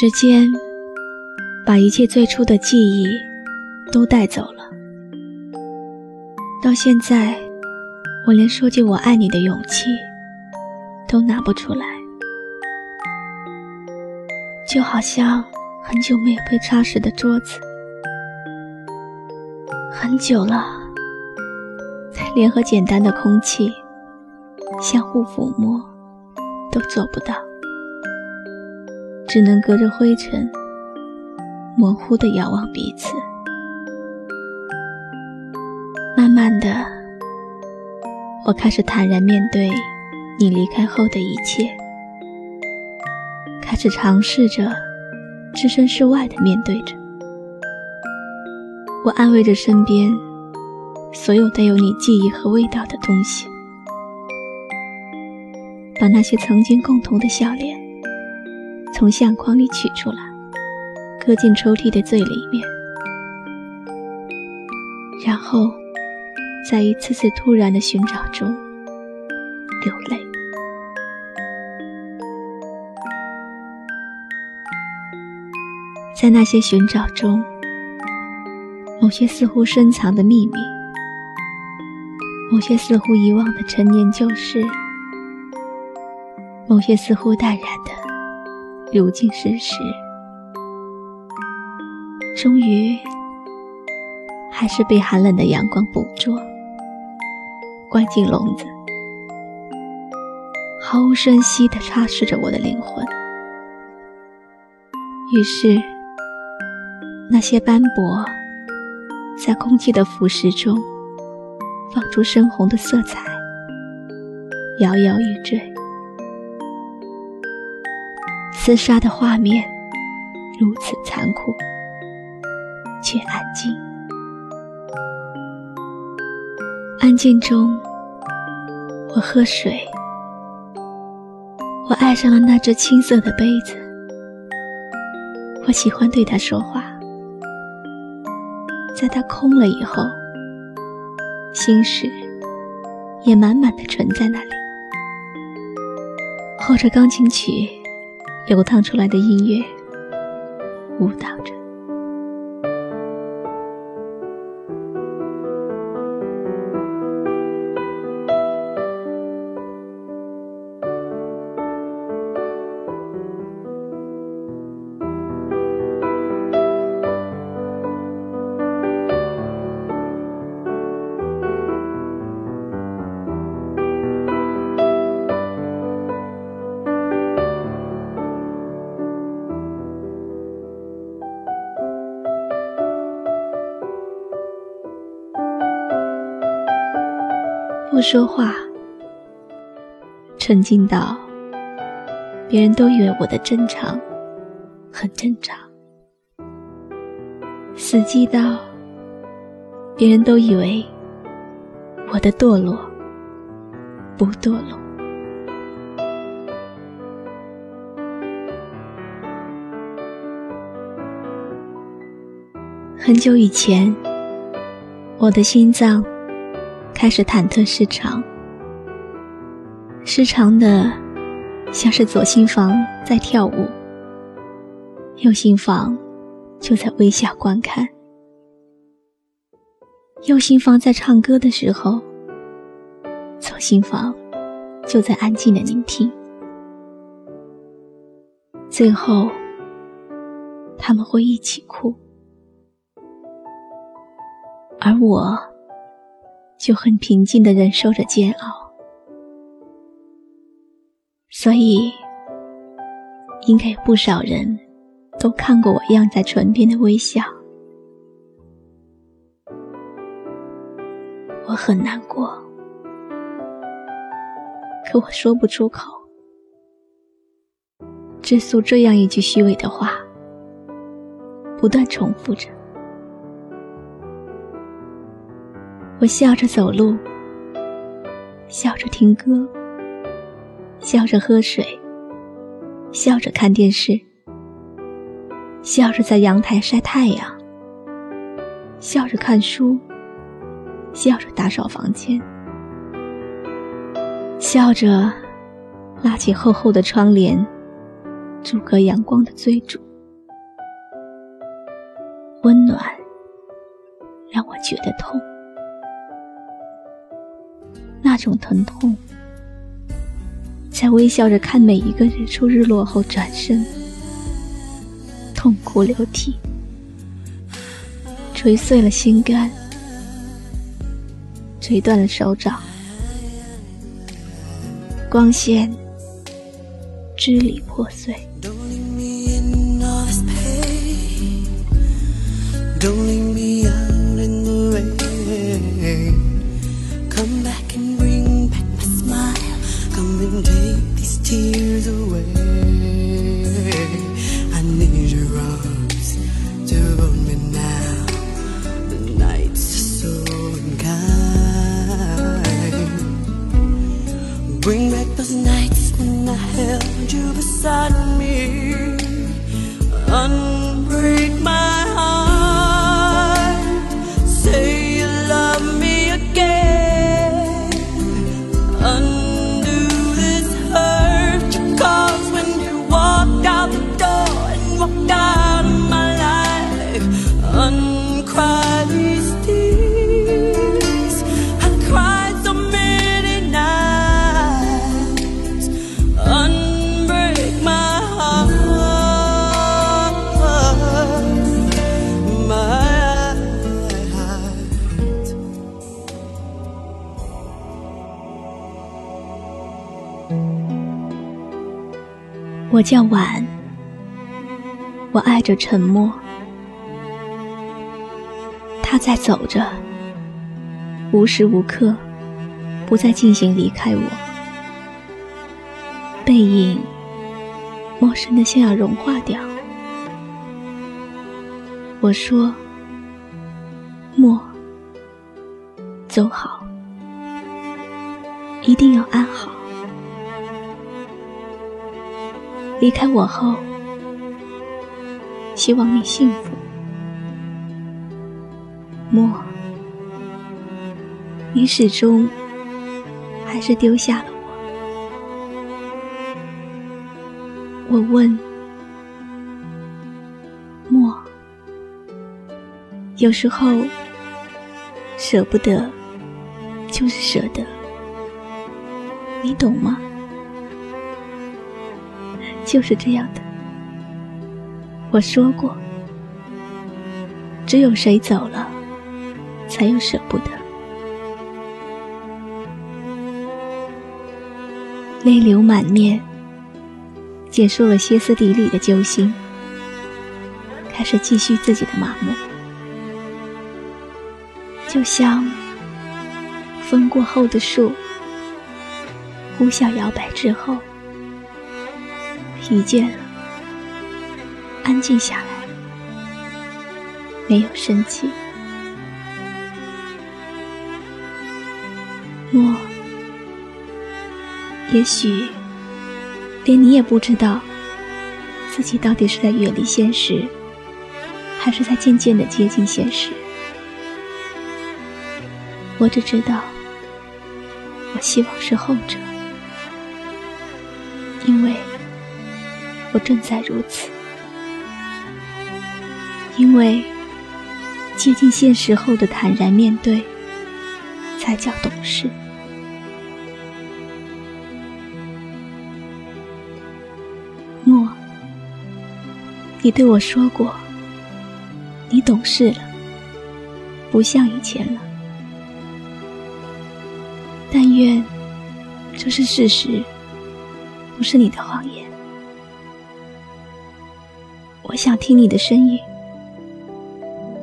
时间把一切最初的记忆都带走了，到现在，我连说句“我爱你”的勇气都拿不出来，就好像很久没有被擦拭的桌子，很久了，连和简单的空气相互抚摸都做不到。只能隔着灰尘，模糊的遥望彼此。慢慢的，我开始坦然面对你离开后的一切，开始尝试着置身事外的面对着。我安慰着身边所有带有你记忆和味道的东西，把那些曾经共同的笑脸。从相框里取出来，搁进抽屉的最里面，然后在一次次突然的寻找中流泪。在那些寻找中，某些似乎深藏的秘密，某些似乎遗忘的陈年旧事，某些似乎淡然的。如今事实，终于还是被寒冷的阳光捕捉，关进笼子，毫无声息地擦拭着我的灵魂。于是，那些斑驳在空气的腐蚀中放出深红的色彩，摇摇欲坠。厮杀的画面如此残酷，却安静。安静中，我喝水。我爱上了那只青色的杯子。我喜欢对它说话。在它空了以后，心事也满满的存在那里。后着钢琴曲。流淌出来的音乐，舞蹈着。不说话，沉静到别人都以为我的正常很正常；死寂到别人都以为我的堕落不堕落。很久以前，我的心脏。开始忐忑失常，失常的像是左心房在跳舞，右心房就在微笑观看。右心房在唱歌的时候，左心房就在安静的聆听。最后，他们会一起哭，而我。就很平静的忍受着煎熬，所以应该有不少人都看过我漾在唇边的微笑。我很难过，可我说不出口，只诉这样一句虚伪的话，不断重复着。我笑着走路，笑着听歌，笑着喝水，笑着看电视，笑着在阳台晒太阳，笑着看书，笑着打扫房间，笑着拉起厚厚的窗帘，阻隔阳光的追逐。温暖让我觉得痛。那种疼痛，在微笑着看每一个日出日落后转身，痛哭流涕，捶碎了心肝，捶断了手掌，光线支离破碎。我叫晚，我爱着沉默。他在走着，无时无刻不再进行离开我，背影陌生的像要融化掉。我说：“莫走好，一定要安好。”离开我后，希望你幸福。莫，你始终还是丢下了我。我问莫，有时候舍不得就是舍得，你懂吗？就是这样的，我说过，只有谁走了，才有舍不得。泪流满面，结束了歇斯底里的揪心，开始继续自己的麻木，就像风过后的树，呼啸摇摆之后。疲倦了，安静下来，没有生气。莫，也许连你也不知道，自己到底是在远离现实，还是在渐渐的接近现实。我只知道，我希望是后者，我正在如此，因为接近现实后的坦然面对，才叫懂事。莫，你对我说过，你懂事了，不像以前了。但愿这是事实，不是你的谎言。想听你的声音，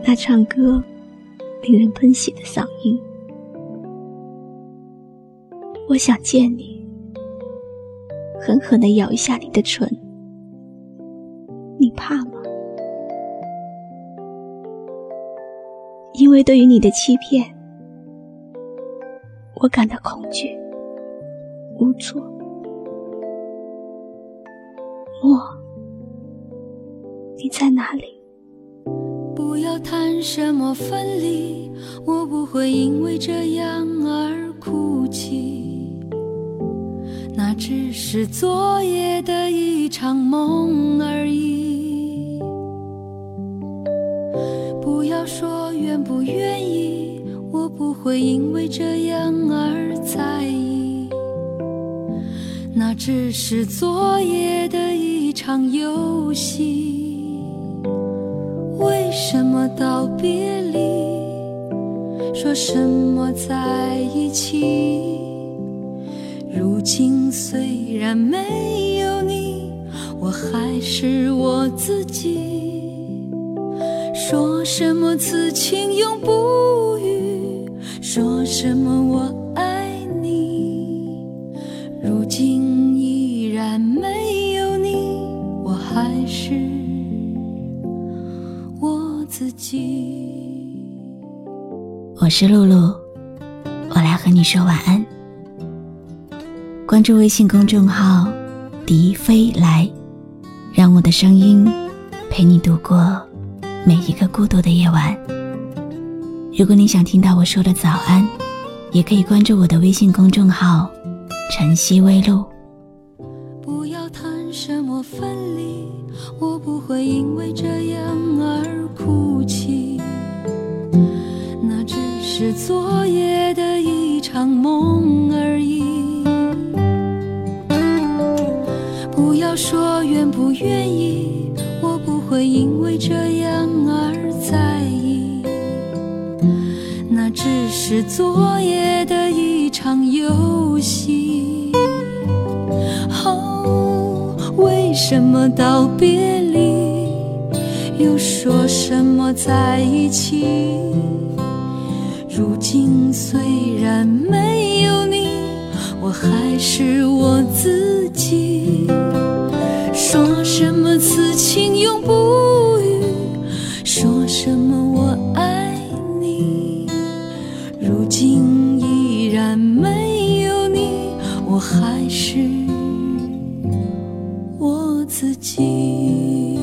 那唱歌令人喷血的嗓音。我想见你，狠狠的咬一下你的唇。你怕吗？因为对于你的欺骗，我感到恐惧、无助。莫，你在哪里？不要谈什么分离，我不会因为这样而哭泣。那只是昨夜的一场梦而已。不要说愿不愿意，我不会因为这样而在意。那只是昨夜的一场游戏。什么道别离？说什么在一起？如今虽然没有你，我还是我自己。说什么此情永不渝，说什么我我是露露，我来和你说晚安。关注微信公众号“笛飞来”，让我的声音陪你度过每一个孤独的夜晚。如果你想听到我说的早安，也可以关注我的微信公众号“晨曦微露”。不要谈什么分离，我不会因为这样而哭泣。是昨夜的一场梦而已。不要说愿不愿意，我不会因为这样而在意。那只是昨夜的一场游戏。哦，为什么道别离，又说什么在一起？如今虽然没有你我还是我自己。说什么此情永不渝说什么我爱你如今依然没有你我还是我自己。